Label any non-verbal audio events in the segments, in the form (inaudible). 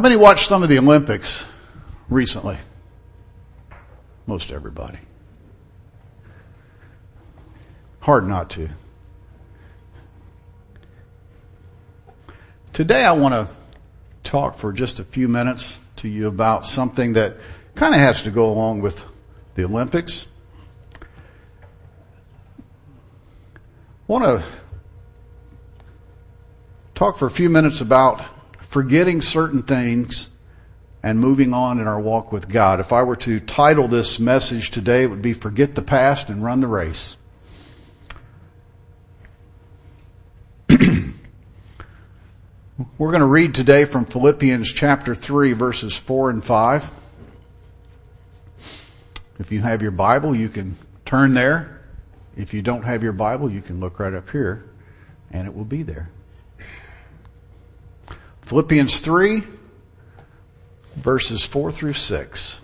How many watched some of the Olympics recently? Most everybody. Hard not to. Today I want to talk for just a few minutes to you about something that kind of has to go along with the Olympics. I want to talk for a few minutes about forgetting certain things and moving on in our walk with God. If I were to title this message today, it would be forget the past and run the race. (clears throat) We're going to read today from Philippians chapter 3 verses 4 and 5. If you have your Bible, you can turn there. If you don't have your Bible, you can look right up here and it will be there. Philippians 3 verses 4 through 6.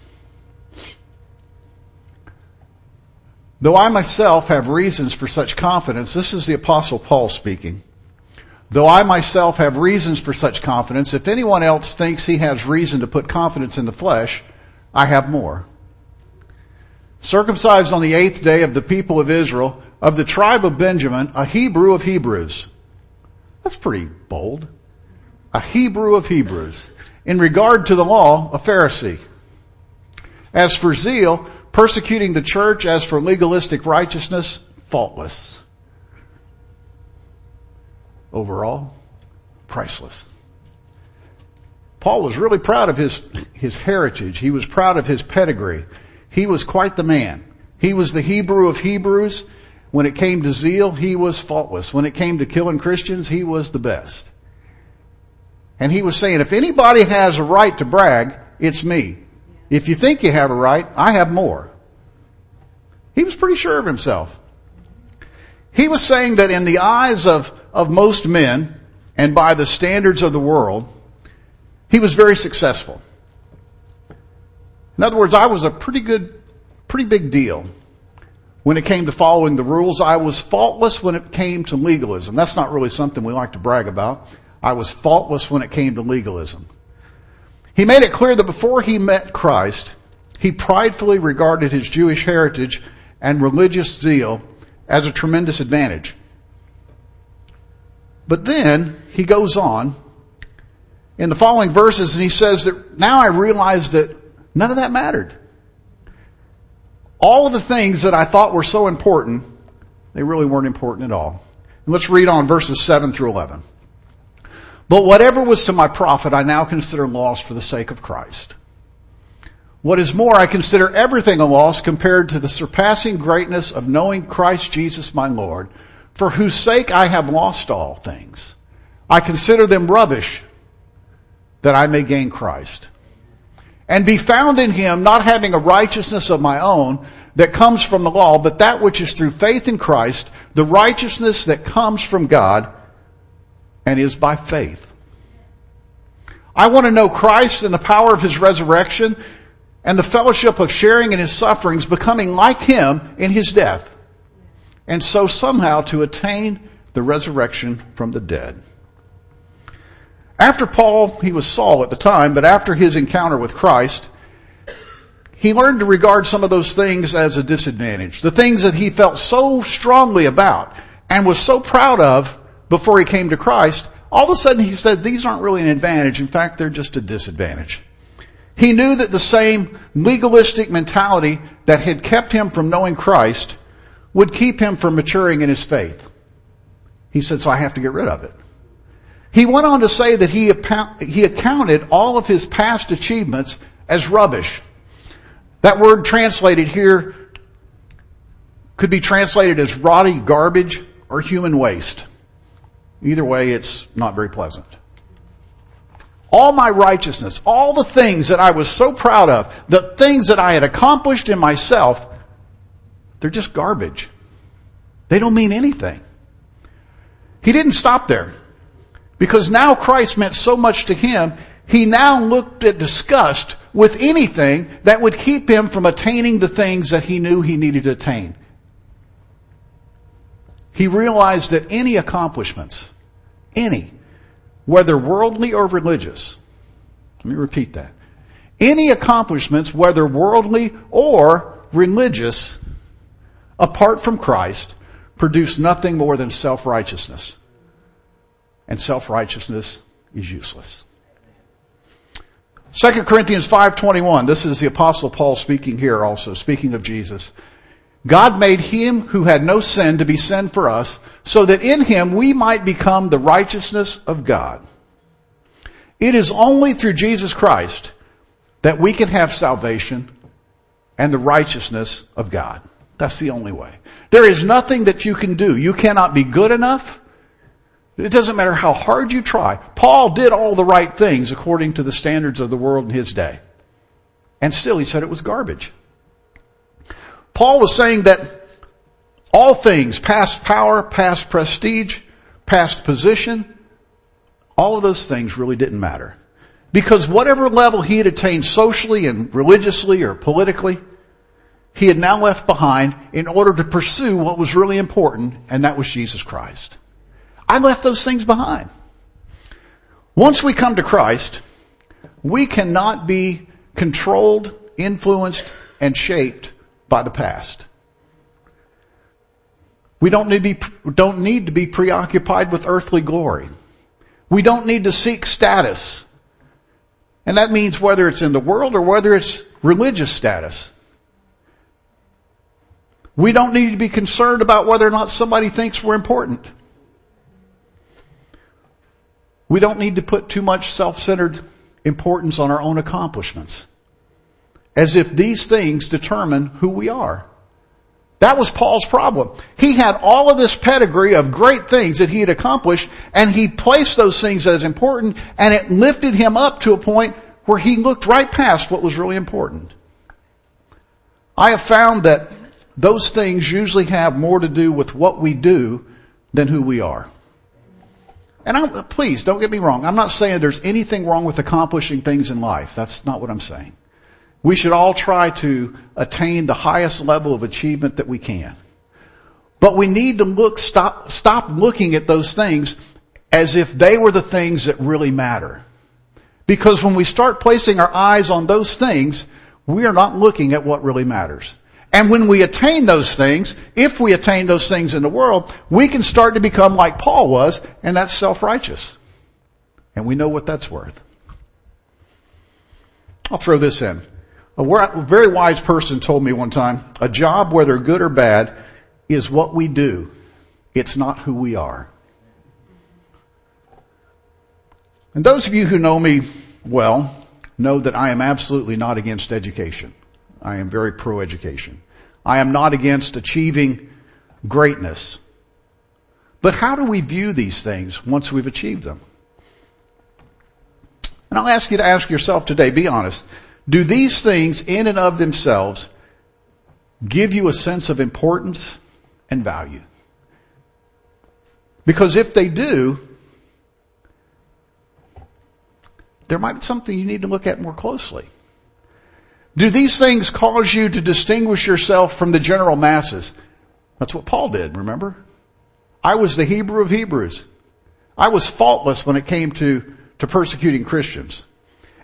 Though I myself have reasons for such confidence, this is the apostle Paul speaking. Though I myself have reasons for such confidence, if anyone else thinks he has reason to put confidence in the flesh, I have more. Circumcised on the eighth day of the people of Israel, of the tribe of Benjamin, a Hebrew of Hebrews. That's pretty bold. A Hebrew of Hebrews. In regard to the law, a Pharisee. As for zeal, persecuting the church, as for legalistic righteousness, faultless overall, priceless. Paul was really proud of his, his heritage. He was proud of his pedigree. He was quite the man. He was the Hebrew of Hebrews. When it came to zeal, he was faultless. When it came to killing Christians, he was the best. And he was saying, if anybody has a right to brag, it's me. If you think you have a right, I have more. He was pretty sure of himself. He was saying that in the eyes of of most men and by the standards of the world, he was very successful. In other words, I was a pretty good, pretty big deal when it came to following the rules. I was faultless when it came to legalism. That's not really something we like to brag about. I was faultless when it came to legalism. He made it clear that before he met Christ, he pridefully regarded his Jewish heritage and religious zeal as a tremendous advantage. But then he goes on in the following verses and he says that now I realize that none of that mattered. All of the things that I thought were so important, they really weren't important at all. And let's read on verses 7 through 11. But whatever was to my profit, I now consider loss for the sake of Christ. What is more, I consider everything a loss compared to the surpassing greatness of knowing Christ Jesus my Lord, for whose sake I have lost all things. I consider them rubbish that I may gain Christ and be found in him not having a righteousness of my own that comes from the law, but that which is through faith in Christ, the righteousness that comes from God and is by faith. I want to know Christ and the power of his resurrection and the fellowship of sharing in his sufferings, becoming like him in his death and so somehow to attain the resurrection from the dead. After Paul, he was Saul at the time, but after his encounter with Christ, he learned to regard some of those things as a disadvantage. The things that he felt so strongly about and was so proud of before he came to Christ, all of a sudden he said, these aren't really an advantage. In fact, they're just a disadvantage. He knew that the same legalistic mentality that had kept him from knowing Christ would keep him from maturing in his faith. He said, so I have to get rid of it. He went on to say that he, he accounted all of his past achievements as rubbish. That word translated here could be translated as rotty garbage or human waste. Either way, it's not very pleasant. All my righteousness, all the things that I was so proud of, the things that I had accomplished in myself, they're just garbage. They don't mean anything. He didn't stop there. Because now Christ meant so much to him, he now looked at disgust with anything that would keep him from attaining the things that he knew he needed to attain. He realized that any accomplishments, any, whether worldly or religious, Let me repeat that. Any accomplishments, whether worldly or religious, apart from Christ, produce nothing more than self-righteousness. And self-righteousness is useless. 2 Corinthians 5.21, this is the apostle Paul speaking here also, speaking of Jesus. God made him who had no sin to be sin for us, so that in him we might become the righteousness of God. It is only through Jesus Christ that we can have salvation and the righteousness of God. That's the only way. There is nothing that you can do. You cannot be good enough. It doesn't matter how hard you try. Paul did all the right things according to the standards of the world in his day. And still he said it was garbage. Paul was saying that all things, past power, past prestige, past position, all of those things really didn't matter. Because whatever level he had attained socially and religiously or politically, he had now left behind in order to pursue what was really important, and that was Jesus Christ. I left those things behind. Once we come to Christ, we cannot be controlled, influenced, and shaped by the past. We don't need, be, don't need to be preoccupied with earthly glory. We don't need to seek status. And that means whether it's in the world or whether it's religious status. We don't need to be concerned about whether or not somebody thinks we're important. We don't need to put too much self-centered importance on our own accomplishments. As if these things determine who we are. That was Paul's problem. He had all of this pedigree of great things that he had accomplished and he placed those things as important and it lifted him up to a point where he looked right past what was really important. I have found that those things usually have more to do with what we do than who we are. And I'm, please don't get me wrong. I'm not saying there's anything wrong with accomplishing things in life. That's not what I'm saying. We should all try to attain the highest level of achievement that we can. But we need to look, stop, stop looking at those things as if they were the things that really matter. Because when we start placing our eyes on those things, we are not looking at what really matters. And when we attain those things, if we attain those things in the world, we can start to become like Paul was, and that's self-righteous. And we know what that's worth. I'll throw this in. A very wise person told me one time, a job, whether good or bad, is what we do. It's not who we are. And those of you who know me well know that I am absolutely not against education. I am very pro-education. I am not against achieving greatness. But how do we view these things once we've achieved them? And I'll ask you to ask yourself today, be honest, do these things in and of themselves give you a sense of importance and value? Because if they do, there might be something you need to look at more closely. Do these things cause you to distinguish yourself from the general masses? That's what Paul did, remember? I was the Hebrew of Hebrews. I was faultless when it came to, to persecuting Christians.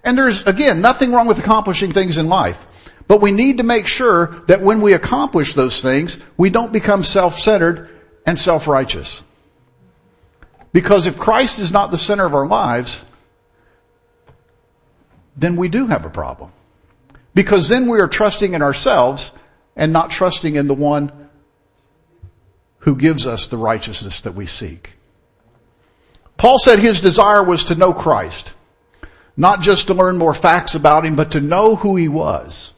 And there's, again, nothing wrong with accomplishing things in life. But we need to make sure that when we accomplish those things, we don't become self-centered and self-righteous. Because if Christ is not the center of our lives, then we do have a problem. Because then we are trusting in ourselves and not trusting in the one who gives us the righteousness that we seek. Paul said his desire was to know Christ. Not just to learn more facts about him, but to know who he was.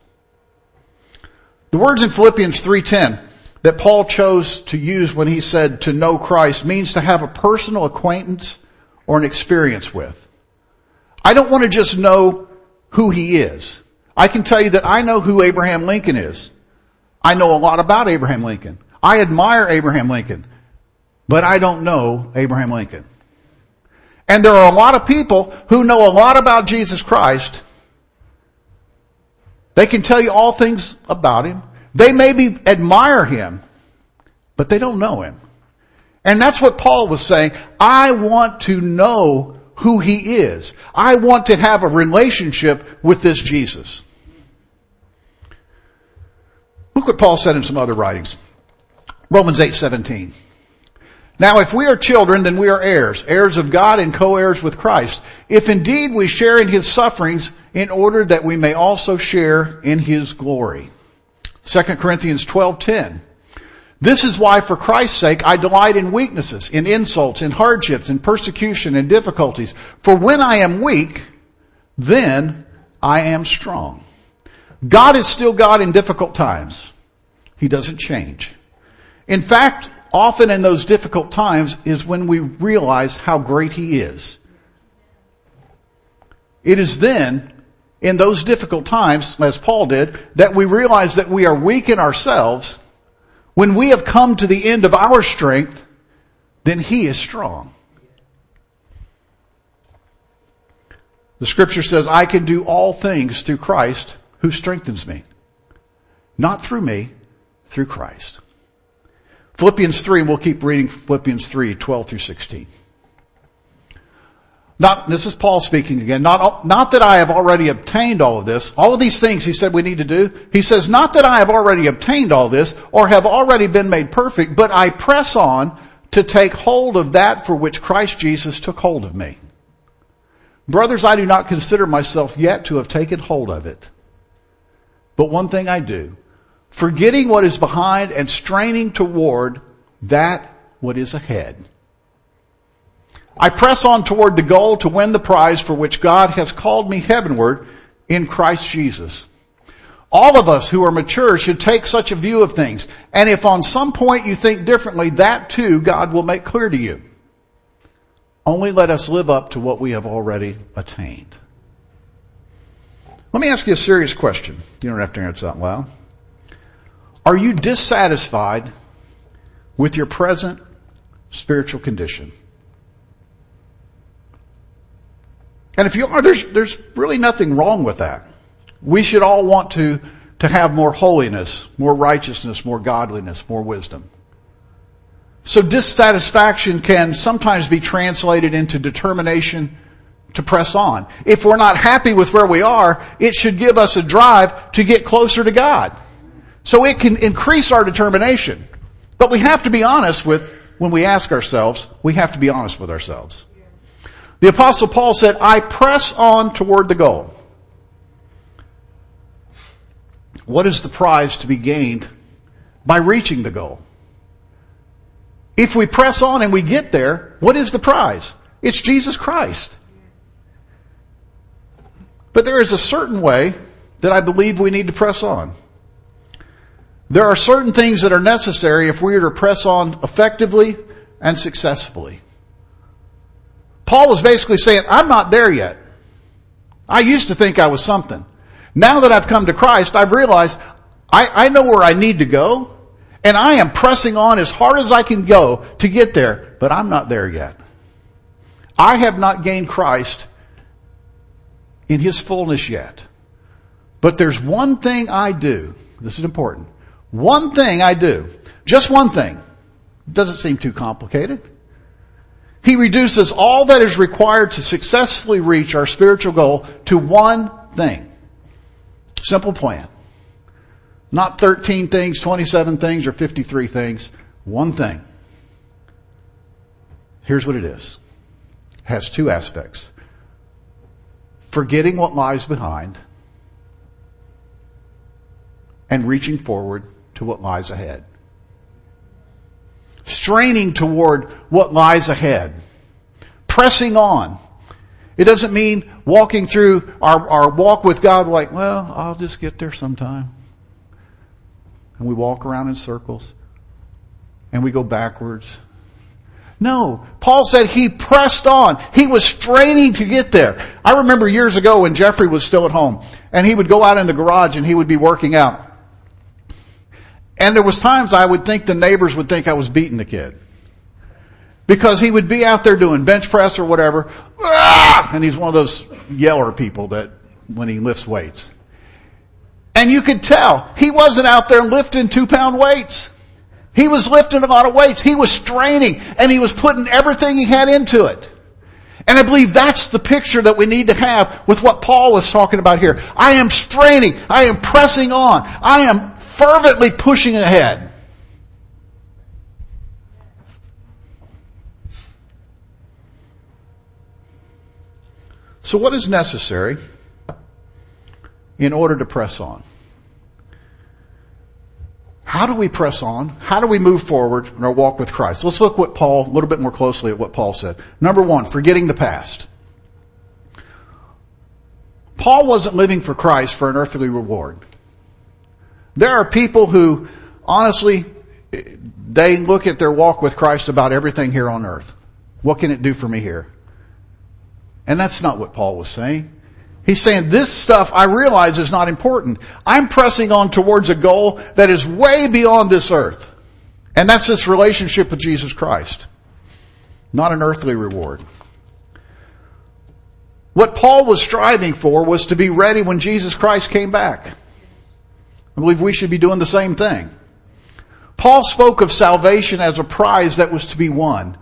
The words in Philippians 3.10 that Paul chose to use when he said to know Christ means to have a personal acquaintance or an experience with. I don't want to just know who he is. I can tell you that I know who Abraham Lincoln is. I know a lot about Abraham Lincoln. I admire Abraham Lincoln, but I don't know Abraham Lincoln. And there are a lot of people who know a lot about Jesus Christ. They can tell you all things about Him. They maybe admire Him, but they don't know Him. And that's what Paul was saying. I want to know who He is. I want to have a relationship with this Jesus. Look what Paul said in some other writings. Romans 8, 17. Now if we are children, then we are heirs, heirs of God and co-heirs with Christ. If indeed we share in His sufferings in order that we may also share in His glory. 2 Corinthians 12, 10. This is why for Christ's sake I delight in weaknesses, in insults, in hardships, in persecution, in difficulties. For when I am weak, then I am strong. God is still God in difficult times. He doesn't change. In fact, often in those difficult times is when we realize how great He is. It is then, in those difficult times, as Paul did, that we realize that we are weak in ourselves. When we have come to the end of our strength, then He is strong. The scripture says, I can do all things through Christ who strengthens me. Not through me, through Christ. Philippians 3, and we'll keep reading Philippians 3, 12 through 16. Not, this is Paul speaking again. Not, not that I have already obtained all of this. All of these things he said we need to do. He says, not that I have already obtained all this or have already been made perfect, but I press on to take hold of that for which Christ Jesus took hold of me. Brothers, I do not consider myself yet to have taken hold of it. But one thing I do, forgetting what is behind and straining toward that what is ahead. I press on toward the goal to win the prize for which God has called me heavenward in Christ Jesus. All of us who are mature should take such a view of things. And if on some point you think differently, that too God will make clear to you. Only let us live up to what we have already attained. Let me ask you a serious question. You don't have to answer that loud. Are you dissatisfied with your present spiritual condition? And if you are, there's, there's really nothing wrong with that. We should all want to, to have more holiness, more righteousness, more godliness, more wisdom. So dissatisfaction can sometimes be translated into determination to press on. If we're not happy with where we are, it should give us a drive to get closer to God. So it can increase our determination. But we have to be honest with, when we ask ourselves, we have to be honest with ourselves. The apostle Paul said, I press on toward the goal. What is the prize to be gained by reaching the goal? If we press on and we get there, what is the prize? It's Jesus Christ. But there is a certain way that I believe we need to press on. There are certain things that are necessary if we are to press on effectively and successfully. Paul was basically saying, I'm not there yet. I used to think I was something. Now that I've come to Christ, I've realized I, I know where I need to go, and I am pressing on as hard as I can go to get there, but I'm not there yet. I have not gained Christ in His fullness yet. But there's one thing I do. This is important. One thing I do. Just one thing. Doesn't seem too complicated. He reduces all that is required to successfully reach our spiritual goal to one thing. Simple plan. Not 13 things, 27 things, or 53 things. One thing. Here's what it is. It has two aspects. Forgetting what lies behind and reaching forward to what lies ahead. Straining toward what lies ahead. Pressing on. It doesn't mean walking through our, our walk with God like, well, I'll just get there sometime. And we walk around in circles. And we go backwards. No. Paul said he pressed on. He was straining to get there. I remember years ago when Jeffrey was still at home and he would go out in the garage and he would be working out. And there was times I would think the neighbors would think I was beating the kid. Because he would be out there doing bench press or whatever, ah! and he's one of those yeller people that when he lifts weights. And you could tell he wasn't out there lifting two pound weights. He was lifting a lot of weights. He was straining and he was putting everything he had into it. And I believe that's the picture that we need to have with what Paul was talking about here. I am straining. I am pressing on. I am fervently pushing ahead. So what is necessary in order to press on? How do we press on? How do we move forward in our walk with Christ? Let's look what Paul, a little bit more closely at what Paul said. Number one, forgetting the past. Paul wasn't living for Christ for an earthly reward. There are people who, honestly, they look at their walk with Christ about everything here on earth. What can it do for me here? And that's not what Paul was saying. He's saying this stuff I realize is not important. I'm pressing on towards a goal that is way beyond this earth. And that's this relationship with Jesus Christ. Not an earthly reward. What Paul was striving for was to be ready when Jesus Christ came back. I believe we should be doing the same thing. Paul spoke of salvation as a prize that was to be won,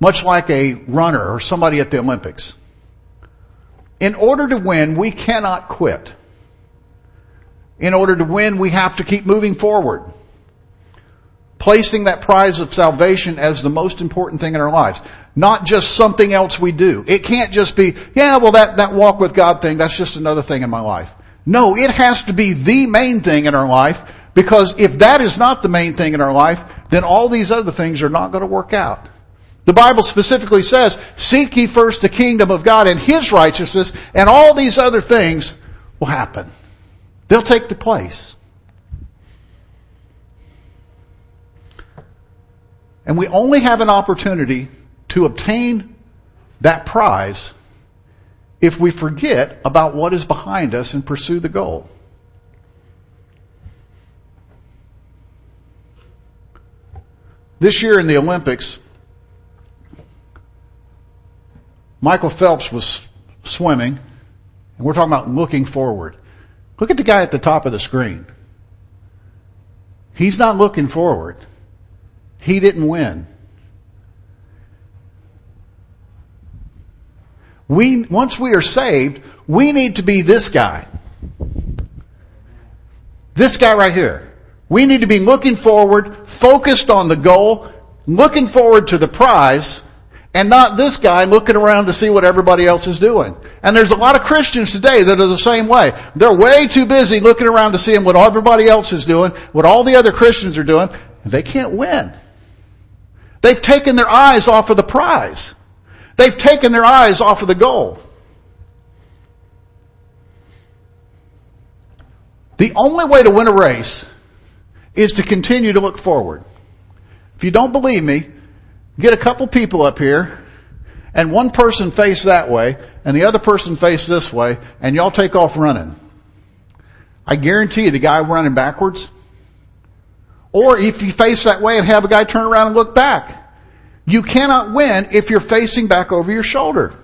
much like a runner or somebody at the Olympics. In order to win, we cannot quit. In order to win, we have to keep moving forward. Placing that prize of salvation as the most important thing in our lives. Not just something else we do. It can't just be, yeah, well that, that walk with God thing, that's just another thing in my life. No, it has to be the main thing in our life because if that is not the main thing in our life, then all these other things are not going to work out. The Bible specifically says, seek ye first the kingdom of God and His righteousness and all these other things will happen. They'll take the place. And we only have an opportunity to obtain that prize if we forget about what is behind us and pursue the goal. This year in the Olympics, Michael Phelps was swimming, and we're talking about looking forward. Look at the guy at the top of the screen. He's not looking forward. He didn't win. We, once we are saved, we need to be this guy. This guy right here. We need to be looking forward, focused on the goal, looking forward to the prize, and not this guy looking around to see what everybody else is doing. And there's a lot of Christians today that are the same way. They're way too busy looking around to see what everybody else is doing, what all the other Christians are doing, they can't win. They've taken their eyes off of the prize. They've taken their eyes off of the goal. The only way to win a race is to continue to look forward. If you don't believe me, get a couple people up here and one person face that way and the other person face this way and y'all take off running. I guarantee you the guy running backwards or if you face that way and have a guy turn around and look back. You cannot win if you're facing back over your shoulder.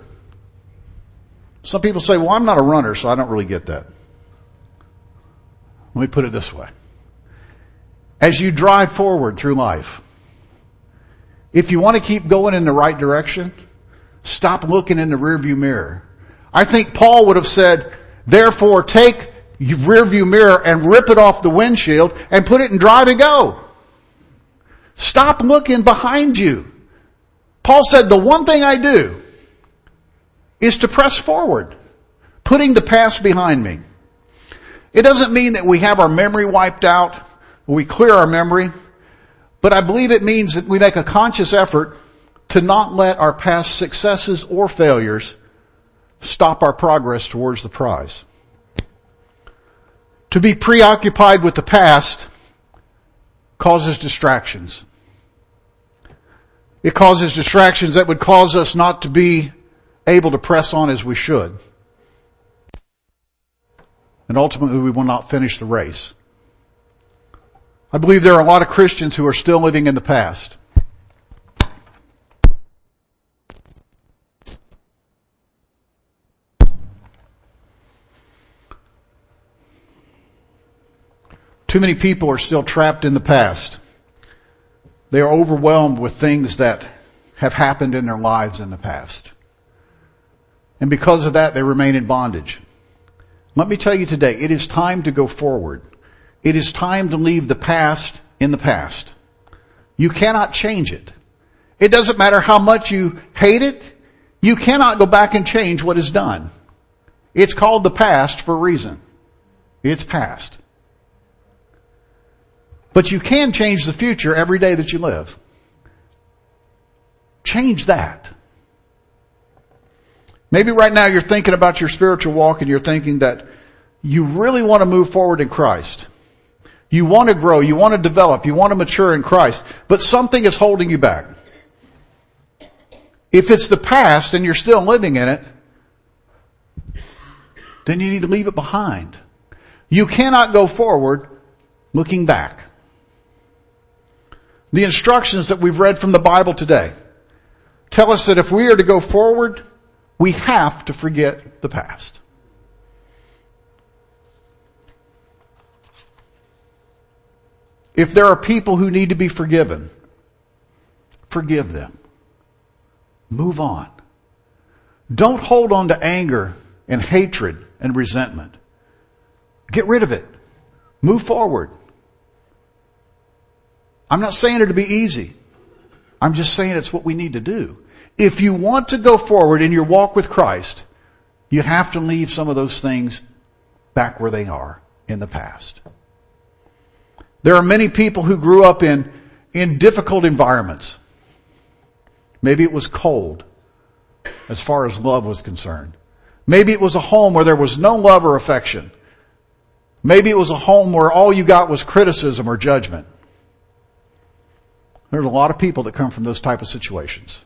Some people say, well, I'm not a runner, so I don't really get that. Let me put it this way. As you drive forward through life, if you want to keep going in the right direction, stop looking in the rearview mirror. I think Paul would have said, therefore take your rearview mirror and rip it off the windshield and put it in drive and go. Stop looking behind you. Paul said, the one thing I do is to press forward, putting the past behind me. It doesn't mean that we have our memory wiped out, we clear our memory. But I believe it means that we make a conscious effort to not let our past successes or failures stop our progress towards the prize. To be preoccupied with the past causes distractions. It causes distractions that would cause us not to be able to press on as we should. And ultimately we will not finish the race. I believe there are a lot of Christians who are still living in the past. Too many people are still trapped in the past. They are overwhelmed with things that have happened in their lives in the past. And because of that, they remain in bondage. Let me tell you today, it is time to go forward. It is time to leave the past in the past. You cannot change it. It doesn't matter how much you hate it. You cannot go back and change what is done. It's called the past for a reason. It's past. But you can change the future every day that you live. Change that. Maybe right now you're thinking about your spiritual walk and you're thinking that you really want to move forward in Christ. You want to grow, you want to develop, you want to mature in Christ, but something is holding you back. If it's the past and you're still living in it, then you need to leave it behind. You cannot go forward looking back. The instructions that we've read from the Bible today tell us that if we are to go forward, we have to forget the past. If there are people who need to be forgiven, forgive them. Move on. Don't hold on to anger and hatred and resentment. Get rid of it. Move forward. I'm not saying it to be easy. I'm just saying it's what we need to do. If you want to go forward in your walk with Christ, you have to leave some of those things back where they are in the past. There are many people who grew up in, in difficult environments. Maybe it was cold as far as love was concerned. Maybe it was a home where there was no love or affection. Maybe it was a home where all you got was criticism or judgment. There's a lot of people that come from those type of situations.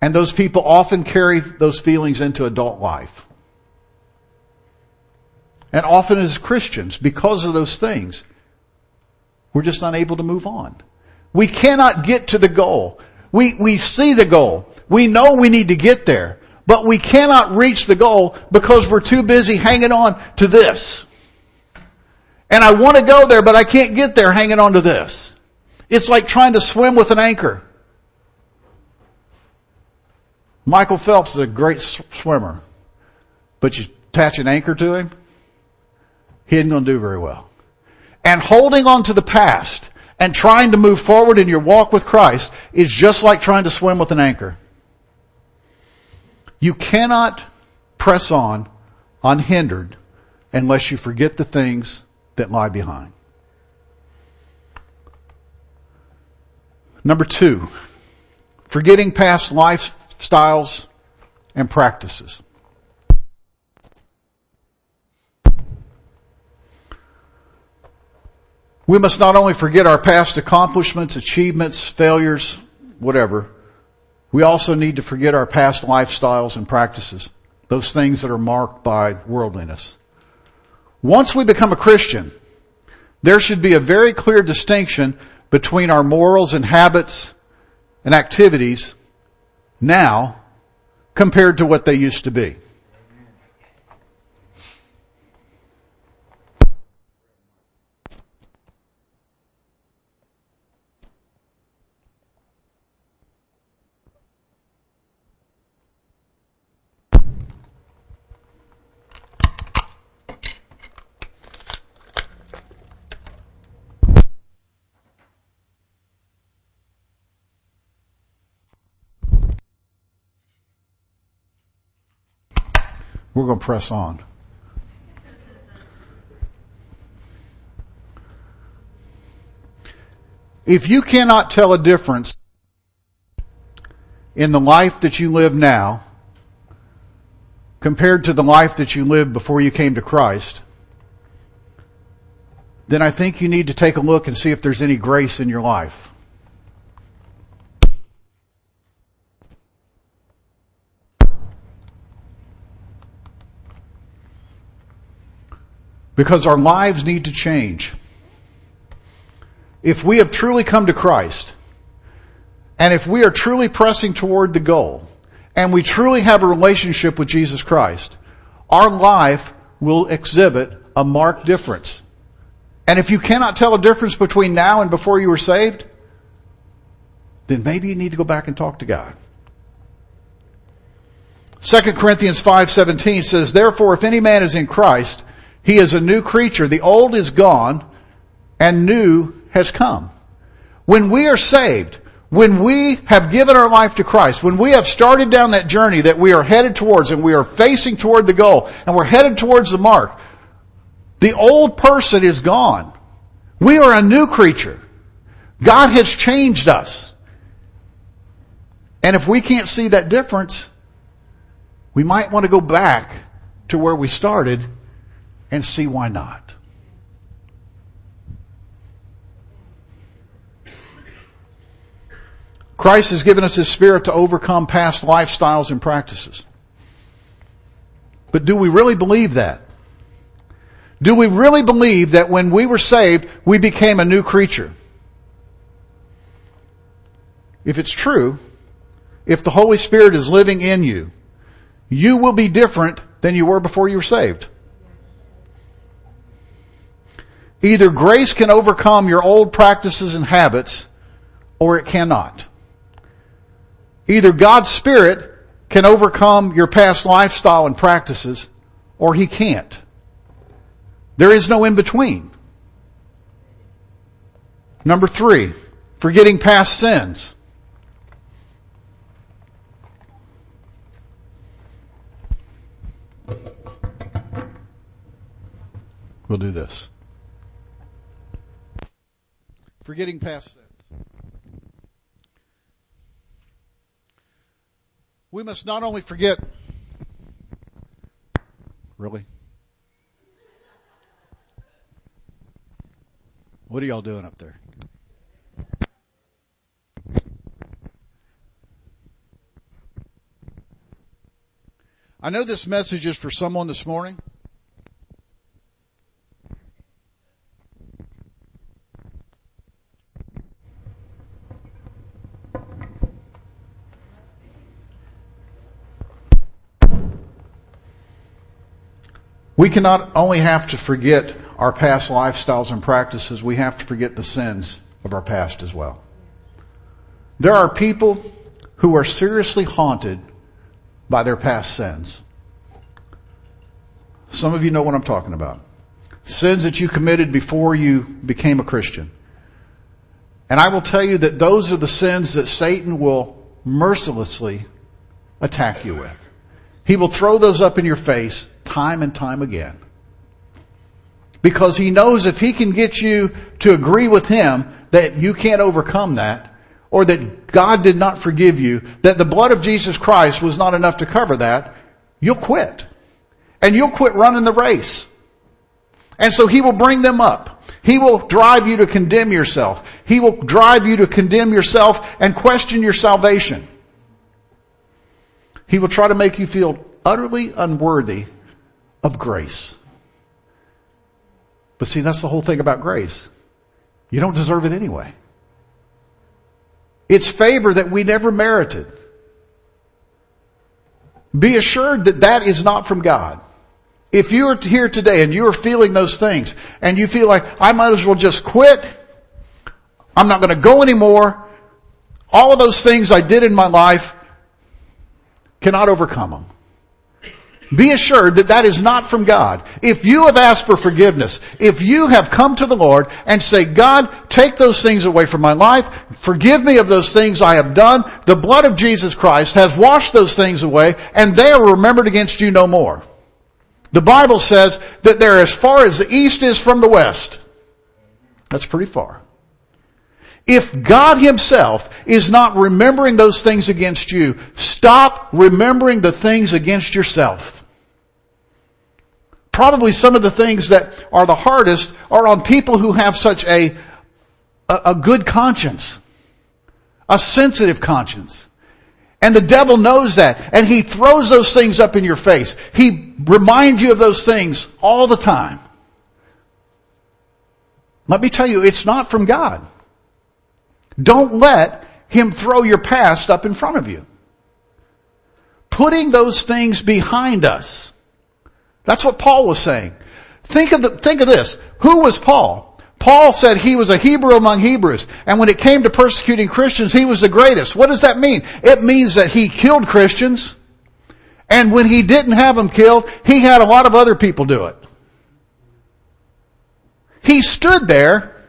And those people often carry those feelings into adult life. And often as Christians, because of those things, we're just unable to move on. We cannot get to the goal. We, we see the goal. We know we need to get there, but we cannot reach the goal because we're too busy hanging on to this. And I want to go there, but I can't get there hanging on to this. It's like trying to swim with an anchor. Michael Phelps is a great swimmer, but you attach an anchor to him, he isn't going to do very well. And holding on to the past and trying to move forward in your walk with Christ is just like trying to swim with an anchor. You cannot press on unhindered unless you forget the things that lie behind. Number two, forgetting past lifestyles and practices. We must not only forget our past accomplishments, achievements, failures, whatever, we also need to forget our past lifestyles and practices. Those things that are marked by worldliness. Once we become a Christian, there should be a very clear distinction between our morals and habits and activities now compared to what they used to be. We're going to press on. If you cannot tell a difference in the life that you live now compared to the life that you lived before you came to Christ, then I think you need to take a look and see if there's any grace in your life. Because our lives need to change. If we have truly come to Christ, and if we are truly pressing toward the goal, and we truly have a relationship with Jesus Christ, our life will exhibit a marked difference. And if you cannot tell a difference between now and before you were saved, then maybe you need to go back and talk to God. 2 Corinthians 5:17 says, "Therefore if any man is in Christ, he is a new creature. The old is gone and new has come." When we are saved, when we have given our life to Christ, when we have started down that journey that we are headed towards and we are facing toward the goal and we're headed towards the mark, the old person is gone. We are a new creature. God has changed us. And if we can't see that difference, we might want to go back to where we started and see why not. Christ has given us His Spirit to overcome past lifestyles and practices. But do we really believe that? Do we really believe that when we were saved, we became a new creature? If it's true, if the Holy Spirit is living in you, you will be different than you were before you were saved. Either grace can overcome your old practices and habits, or it cannot. Either God's Spirit can overcome your past lifestyle and practices, or He can't. There is no in between. Number three, forgetting past sins. We'll do this. Forgetting past sins. We must not only forget, really? What are y'all doing up there? I know this message is for someone this morning We cannot only have to forget our past lifestyles and practices, we have to forget the sins of our past as well. There are people who are seriously haunted by their past sins. Some of you know what I'm talking about. Sins that you committed before you became a Christian. And I will tell you that those are the sins that Satan will mercilessly attack you with. He will throw those up in your face time and time again. Because he knows if he can get you to agree with him that you can't overcome that, or that God did not forgive you, that the blood of Jesus Christ was not enough to cover that, you'll quit. And you'll quit running the race. And so he will bring them up. He will drive you to condemn yourself. He will drive you to condemn yourself and question your salvation. He will try to make you feel utterly unworthy of grace. But see, that's the whole thing about grace. You don't deserve it anyway. It's favor that we never merited. Be assured that that is not from God. If you are here today and you are feeling those things and you feel like I might as well just quit, I'm not going to go anymore, all of those things I did in my life cannot overcome them. Be assured that that is not from God. If you have asked for forgiveness, if you have come to the Lord and say, God, take those things away from my life, forgive me of those things I have done, the blood of Jesus Christ has washed those things away and they are remembered against you no more. The Bible says that they're as far as the east is from the west. That's pretty far. If God himself is not remembering those things against you, stop remembering the things against yourself. Probably some of the things that are the hardest are on people who have such a, a, a good conscience. A sensitive conscience. And the devil knows that. And he throws those things up in your face. He reminds you of those things all the time. Let me tell you, it's not from God. Don't let him throw your past up in front of you. Putting those things behind us that's what Paul was saying. Think of the, think of this. Who was Paul? Paul said he was a Hebrew among Hebrews. And when it came to persecuting Christians, he was the greatest. What does that mean? It means that he killed Christians And when he didn't have them killed, he had a lot of other people do it. He stood there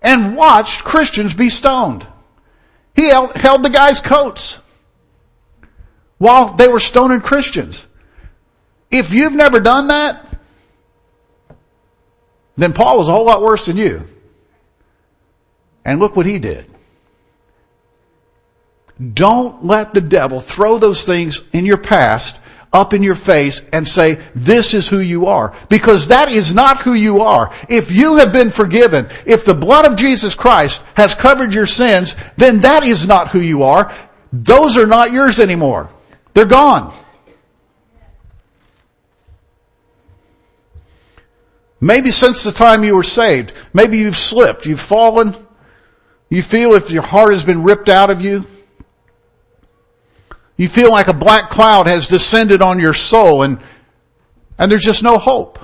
and watched Christians be stoned. He held, held the guy's coats while they were stoning Christians. If you've never done that, then Paul was a whole lot worse than you. And look what he did. Don't let the devil throw those things in your past up in your face and say, this is who you are. Because that is not who you are. If you have been forgiven, if the blood of Jesus Christ has covered your sins, then that is not who you are. Those are not yours anymore. They're gone. Maybe since the time you were saved, maybe you've slipped, you've fallen, you feel if your heart has been ripped out of you, you feel like a black cloud has descended on your soul and, and there's just no hope.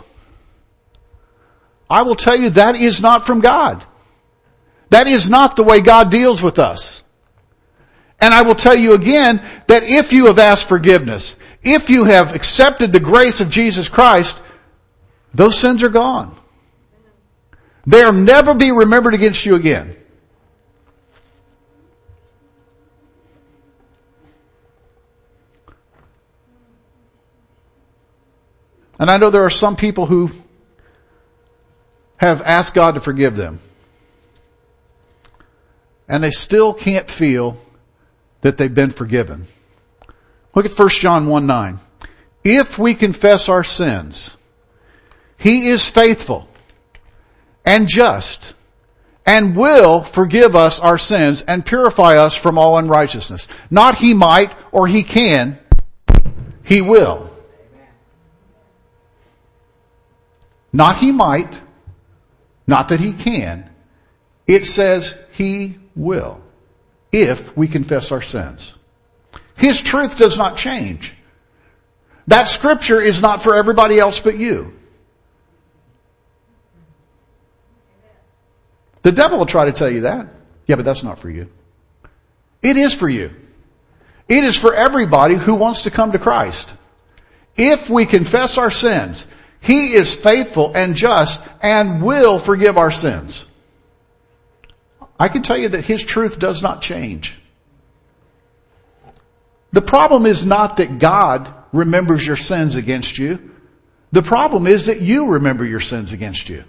I will tell you that is not from God. That is not the way God deals with us. And I will tell you again that if you have asked forgiveness, if you have accepted the grace of Jesus Christ, those sins are gone. They'll never be remembered against you again. And I know there are some people who have asked God to forgive them. And they still can't feel that they've been forgiven. Look at 1 John 1 9. If we confess our sins, He is faithful and just and will forgive us our sins and purify us from all unrighteousness. Not He might or He can, He will. Not he might, not that he can. It says he will if we confess our sins. His truth does not change. That scripture is not for everybody else but you. The devil will try to tell you that. Yeah, but that's not for you. It is for you. It is for everybody who wants to come to Christ. If we confess our sins, he is faithful and just and will forgive our sins. I can tell you that His truth does not change. The problem is not that God remembers your sins against you. The problem is that you remember your sins against you.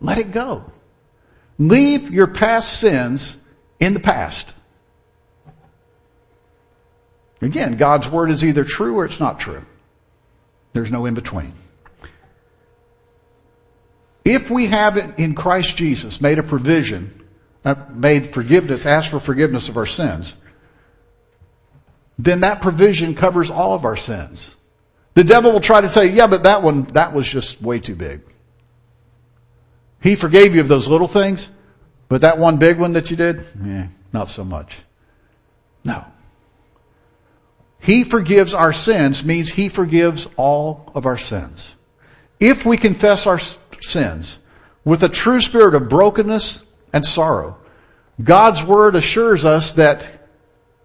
Let it go. Leave your past sins in the past. Again, God's word is either true or it's not true. There's no in between. If we have it in Christ Jesus made a provision, uh, made forgiveness, asked for forgiveness of our sins, then that provision covers all of our sins. The devil will try to you, yeah, but that one, that was just way too big. He forgave you of those little things, but that one big one that you did, eh, not so much. No. He forgives our sins means He forgives all of our sins. If we confess our sins with a true spirit of brokenness and sorrow, God's Word assures us that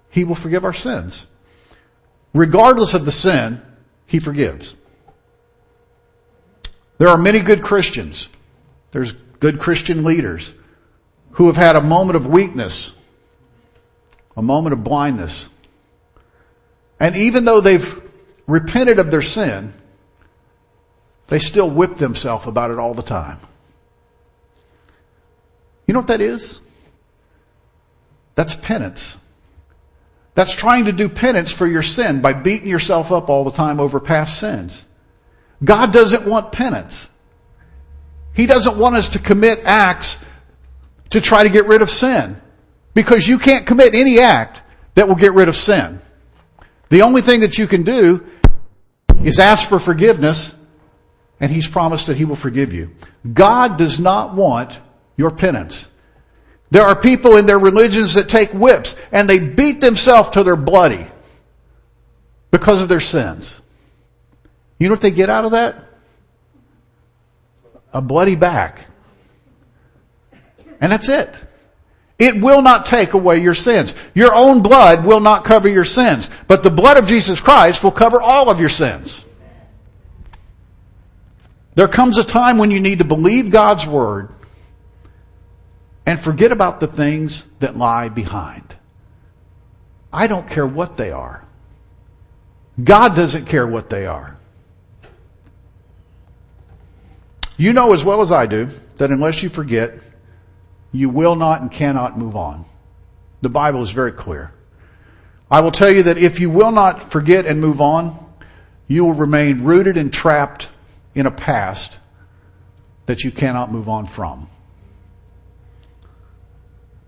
He will forgive our sins. Regardless of the sin, He forgives. There are many good Christians. There's good Christian leaders who have had a moment of weakness, a moment of blindness, and even though they've repented of their sin, they still whip themselves about it all the time. You know what that is? That's penance. That's trying to do penance for your sin by beating yourself up all the time over past sins. God doesn't want penance. He doesn't want us to commit acts to try to get rid of sin. Because you can't commit any act that will get rid of sin. The only thing that you can do is ask for forgiveness and He's promised that He will forgive you. God does not want your penance. There are people in their religions that take whips and they beat themselves till they're bloody because of their sins. You know what they get out of that? A bloody back. And that's it. It will not take away your sins. Your own blood will not cover your sins, but the blood of Jesus Christ will cover all of your sins. There comes a time when you need to believe God's word and forget about the things that lie behind. I don't care what they are. God doesn't care what they are. You know as well as I do that unless you forget, you will not and cannot move on. The Bible is very clear. I will tell you that if you will not forget and move on, you will remain rooted and trapped in a past that you cannot move on from.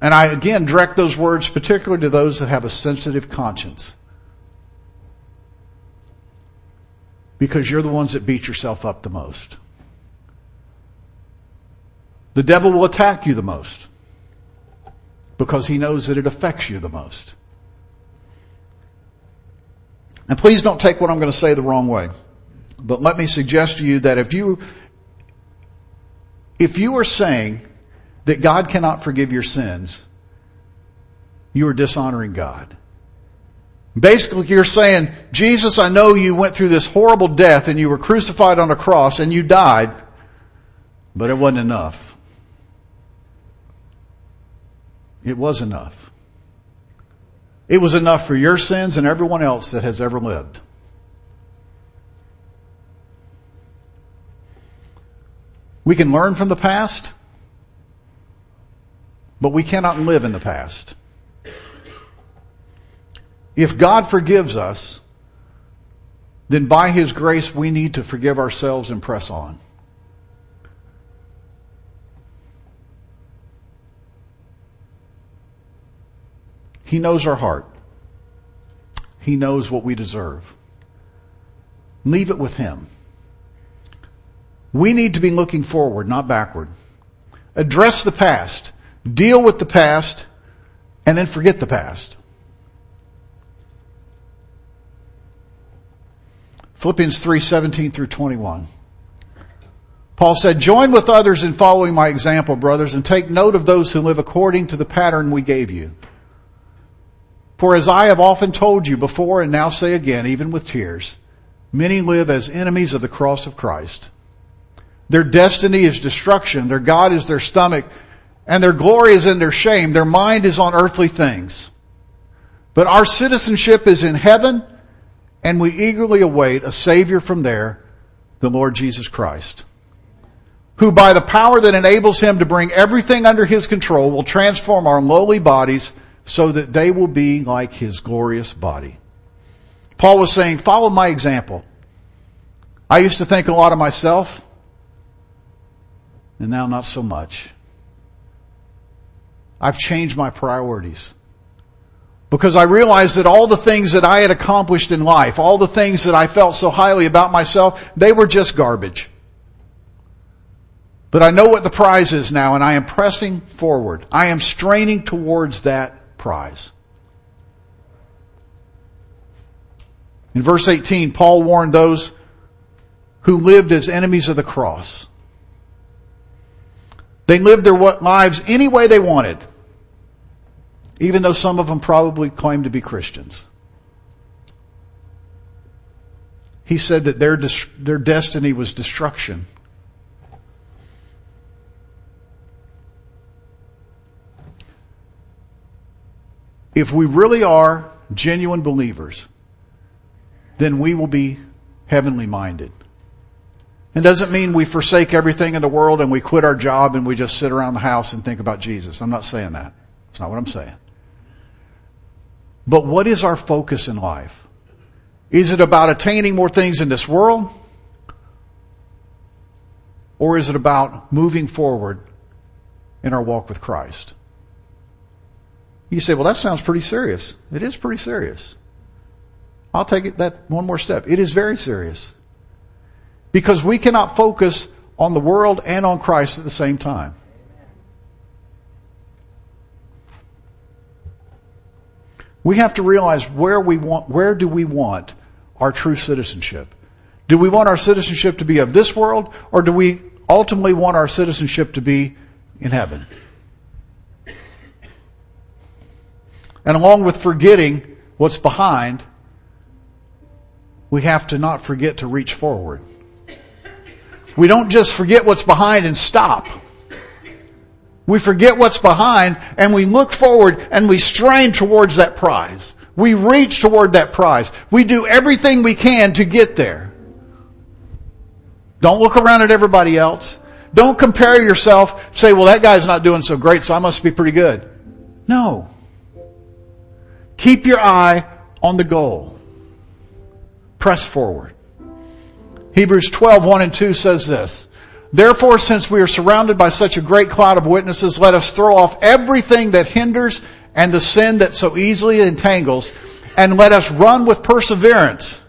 And I again direct those words particularly to those that have a sensitive conscience. Because you're the ones that beat yourself up the most. The devil will attack you the most because he knows that it affects you the most. And please don't take what I'm going to say the wrong way. But let me suggest to you that if you, if you are saying that God cannot forgive your sins, you are dishonoring God. Basically, you're saying, Jesus, I know you went through this horrible death and you were crucified on a cross and you died, but it wasn't enough. It was enough. It was enough for your sins and everyone else that has ever lived. We can learn from the past, but we cannot live in the past. If God forgives us, then by His grace we need to forgive ourselves and press on. He knows our heart. He knows what we deserve. Leave it with Him. We need to be looking forward, not backward. Address the past. Deal with the past and then forget the past. Philippians 3, 17 through 21. Paul said, join with others in following my example, brothers, and take note of those who live according to the pattern we gave you. For as I have often told you before and now say again, even with tears, many live as enemies of the cross of Christ. Their destiny is destruction, their God is their stomach, and their glory is in their shame. Their mind is on earthly things. But our citizenship is in heaven, and we eagerly await a Savior from there, the Lord Jesus Christ, who by the power that enables Him to bring everything under His control will transform our lowly bodies so that they will be like his glorious body. Paul was saying, follow my example. I used to think a lot of myself, and now not so much. I've changed my priorities. Because I realized that all the things that I had accomplished in life, all the things that I felt so highly about myself, they were just garbage. But I know what the prize is now and I am pressing forward. I am straining towards that prize. In verse 18, Paul warned those who lived as enemies of the cross. They lived their lives any way they wanted, even though some of them probably claimed to be Christians. He said that their, their destiny was destruction. If we really are genuine believers, then we will be heavenly minded. It doesn't mean we forsake everything in the world and we quit our job and we just sit around the house and think about Jesus. I'm not saying that. That's not what I'm saying. But what is our focus in life? Is it about attaining more things in this world? Or is it about moving forward in our walk with Christ? You say, well, that sounds pretty serious. It is pretty serious. I'll take it that one more step. It is very serious. Because we cannot focus on the world and on Christ at the same time. We have to realize where we want, where do we want our true citizenship? Do we want our citizenship to be of this world or do we ultimately want our citizenship to be in heaven? And along with forgetting what's behind, we have to not forget to reach forward. We don't just forget what's behind and stop. We forget what's behind and we look forward and we strain towards that prize. We reach toward that prize. We do everything we can to get there. Don't look around at everybody else. Don't compare yourself, say, well that guy's not doing so great so I must be pretty good. No. Keep your eye on the goal. Press forward. Hebrews 12, 1 and 2 says this. Therefore, since we are surrounded by such a great cloud of witnesses, let us throw off everything that hinders and the sin that so easily entangles, and let us run with perseverance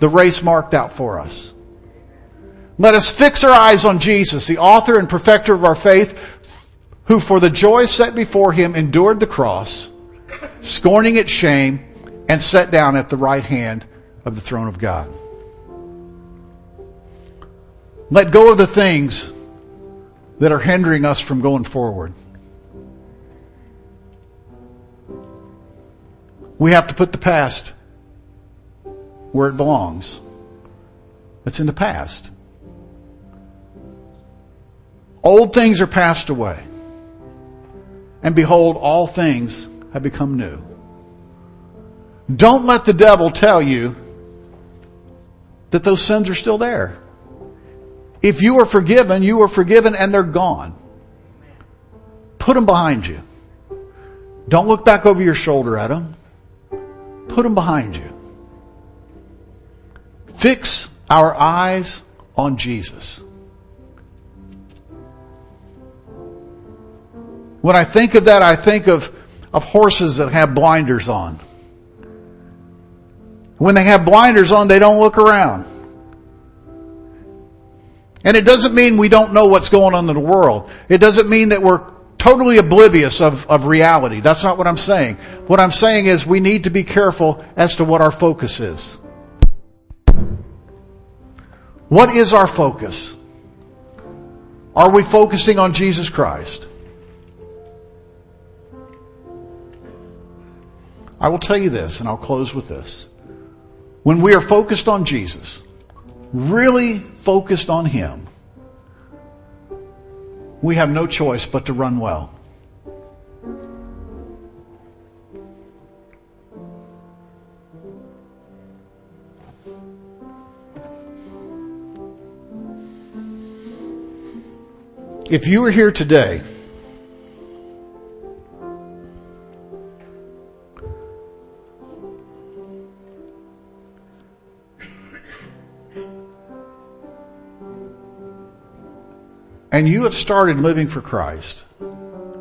the race marked out for us. Let us fix our eyes on Jesus, the author and perfecter of our faith, who for the joy set before him endured the cross, scorning its shame, and sat down at the right hand of the throne of God. Let go of the things that are hindering us from going forward. We have to put the past where it belongs. It's in the past. Old things are passed away. And behold, all things have become new. Don't let the devil tell you that those sins are still there. If you are forgiven, you are forgiven and they're gone. Put them behind you. Don't look back over your shoulder at them. Put them behind you. Fix our eyes on Jesus. When I think of that, I think of, of horses that have blinders on. When they have blinders on, they don't look around. And it doesn't mean we don't know what's going on in the world. It doesn't mean that we're totally oblivious of, of reality. That's not what I'm saying. What I'm saying is we need to be careful as to what our focus is. What is our focus? Are we focusing on Jesus Christ? I will tell you this, and I'll close with this. When we are focused on Jesus, really focused on Him, we have no choice but to run well. If you are here today and you have started living for Christ,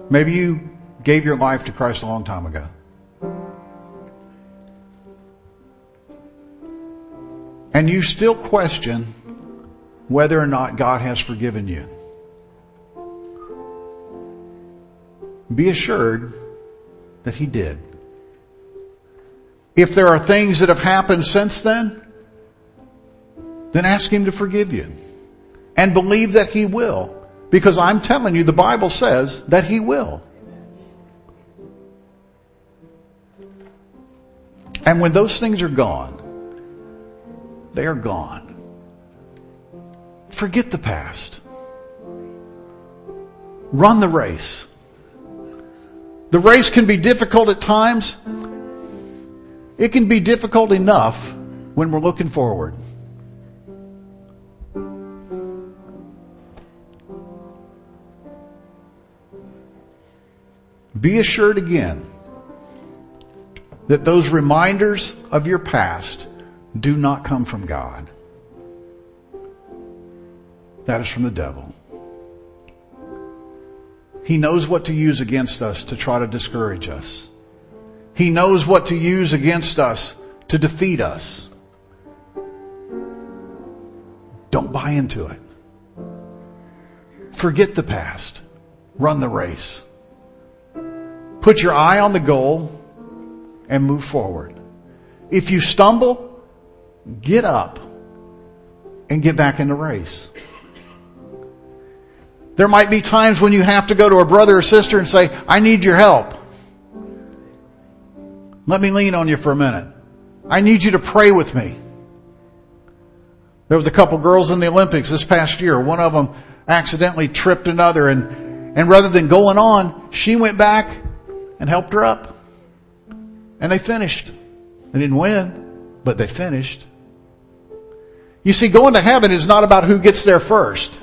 maybe you gave your life to Christ a long time ago. And you still question whether or not God has forgiven you. Be assured that He did. If there are things that have happened since then, then ask Him to forgive you. And believe that He will. Because I'm telling you, the Bible says that He will. And when those things are gone, they are gone. Forget the past. Run the race. The race can be difficult at times. It can be difficult enough when we're looking forward. Be assured again that those reminders of your past do not come from God. That is from the devil. He knows what to use against us to try to discourage us. He knows what to use against us to defeat us. Don't buy into it. Forget the past. Run the race. Put your eye on the goal and move forward. If you stumble, get up and get back in the race. There might be times when you have to go to a brother or sister and say, I need your help. Let me lean on you for a minute. I need you to pray with me. There was a couple girls in the Olympics this past year. One of them accidentally tripped another and, and rather than going on, she went back and helped her up. And they finished. They didn't win, but they finished. You see, going to heaven is not about who gets there first.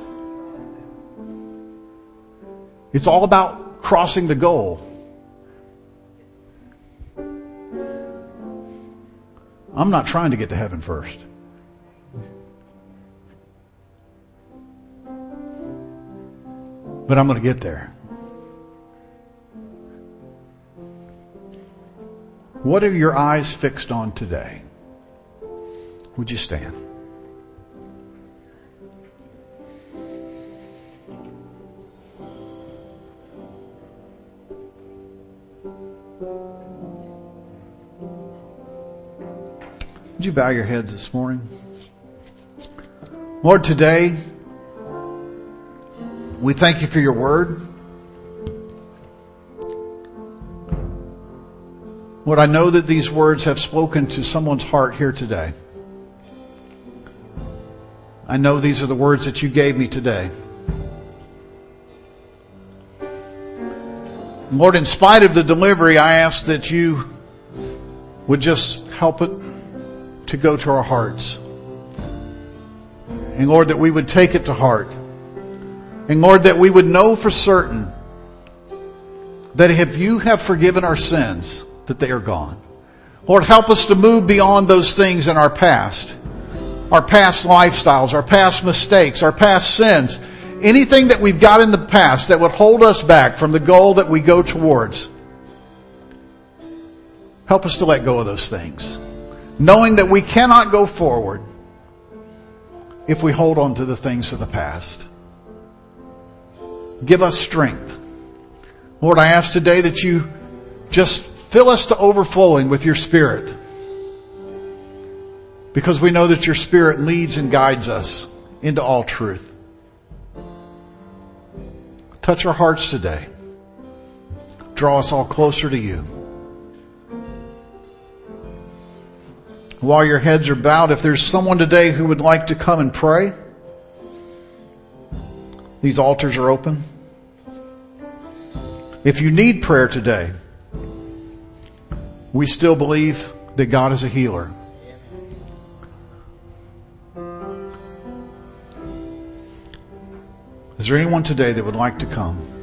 It's all about crossing the goal. I'm not trying to get to heaven first. But I'm going to get there. What are your eyes fixed on today? Would you stand? Would you bow your heads this morning? Lord, today, we thank you for your word. Lord, I know that these words have spoken to someone's heart here today. I know these are the words that you gave me today. Lord, in spite of the delivery, I ask that you would just help it to go to our hearts. And Lord, that we would take it to heart. And Lord, that we would know for certain that if you have forgiven our sins, that they are gone. Lord, help us to move beyond those things in our past. Our past lifestyles, our past mistakes, our past sins. Anything that we've got in the past that would hold us back from the goal that we go towards. Help us to let go of those things knowing that we cannot go forward if we hold on to the things of the past. Give us strength. Lord, I ask today that you just fill us to overflowing with your spirit. Because we know that your spirit leads and guides us into all truth. Touch our hearts today. Draw us all closer to you. while your heads are bowed, if there's someone today who would like to come and pray, these altars are open. If you need prayer today, we still believe that God is a healer. Is there anyone today that would like to come?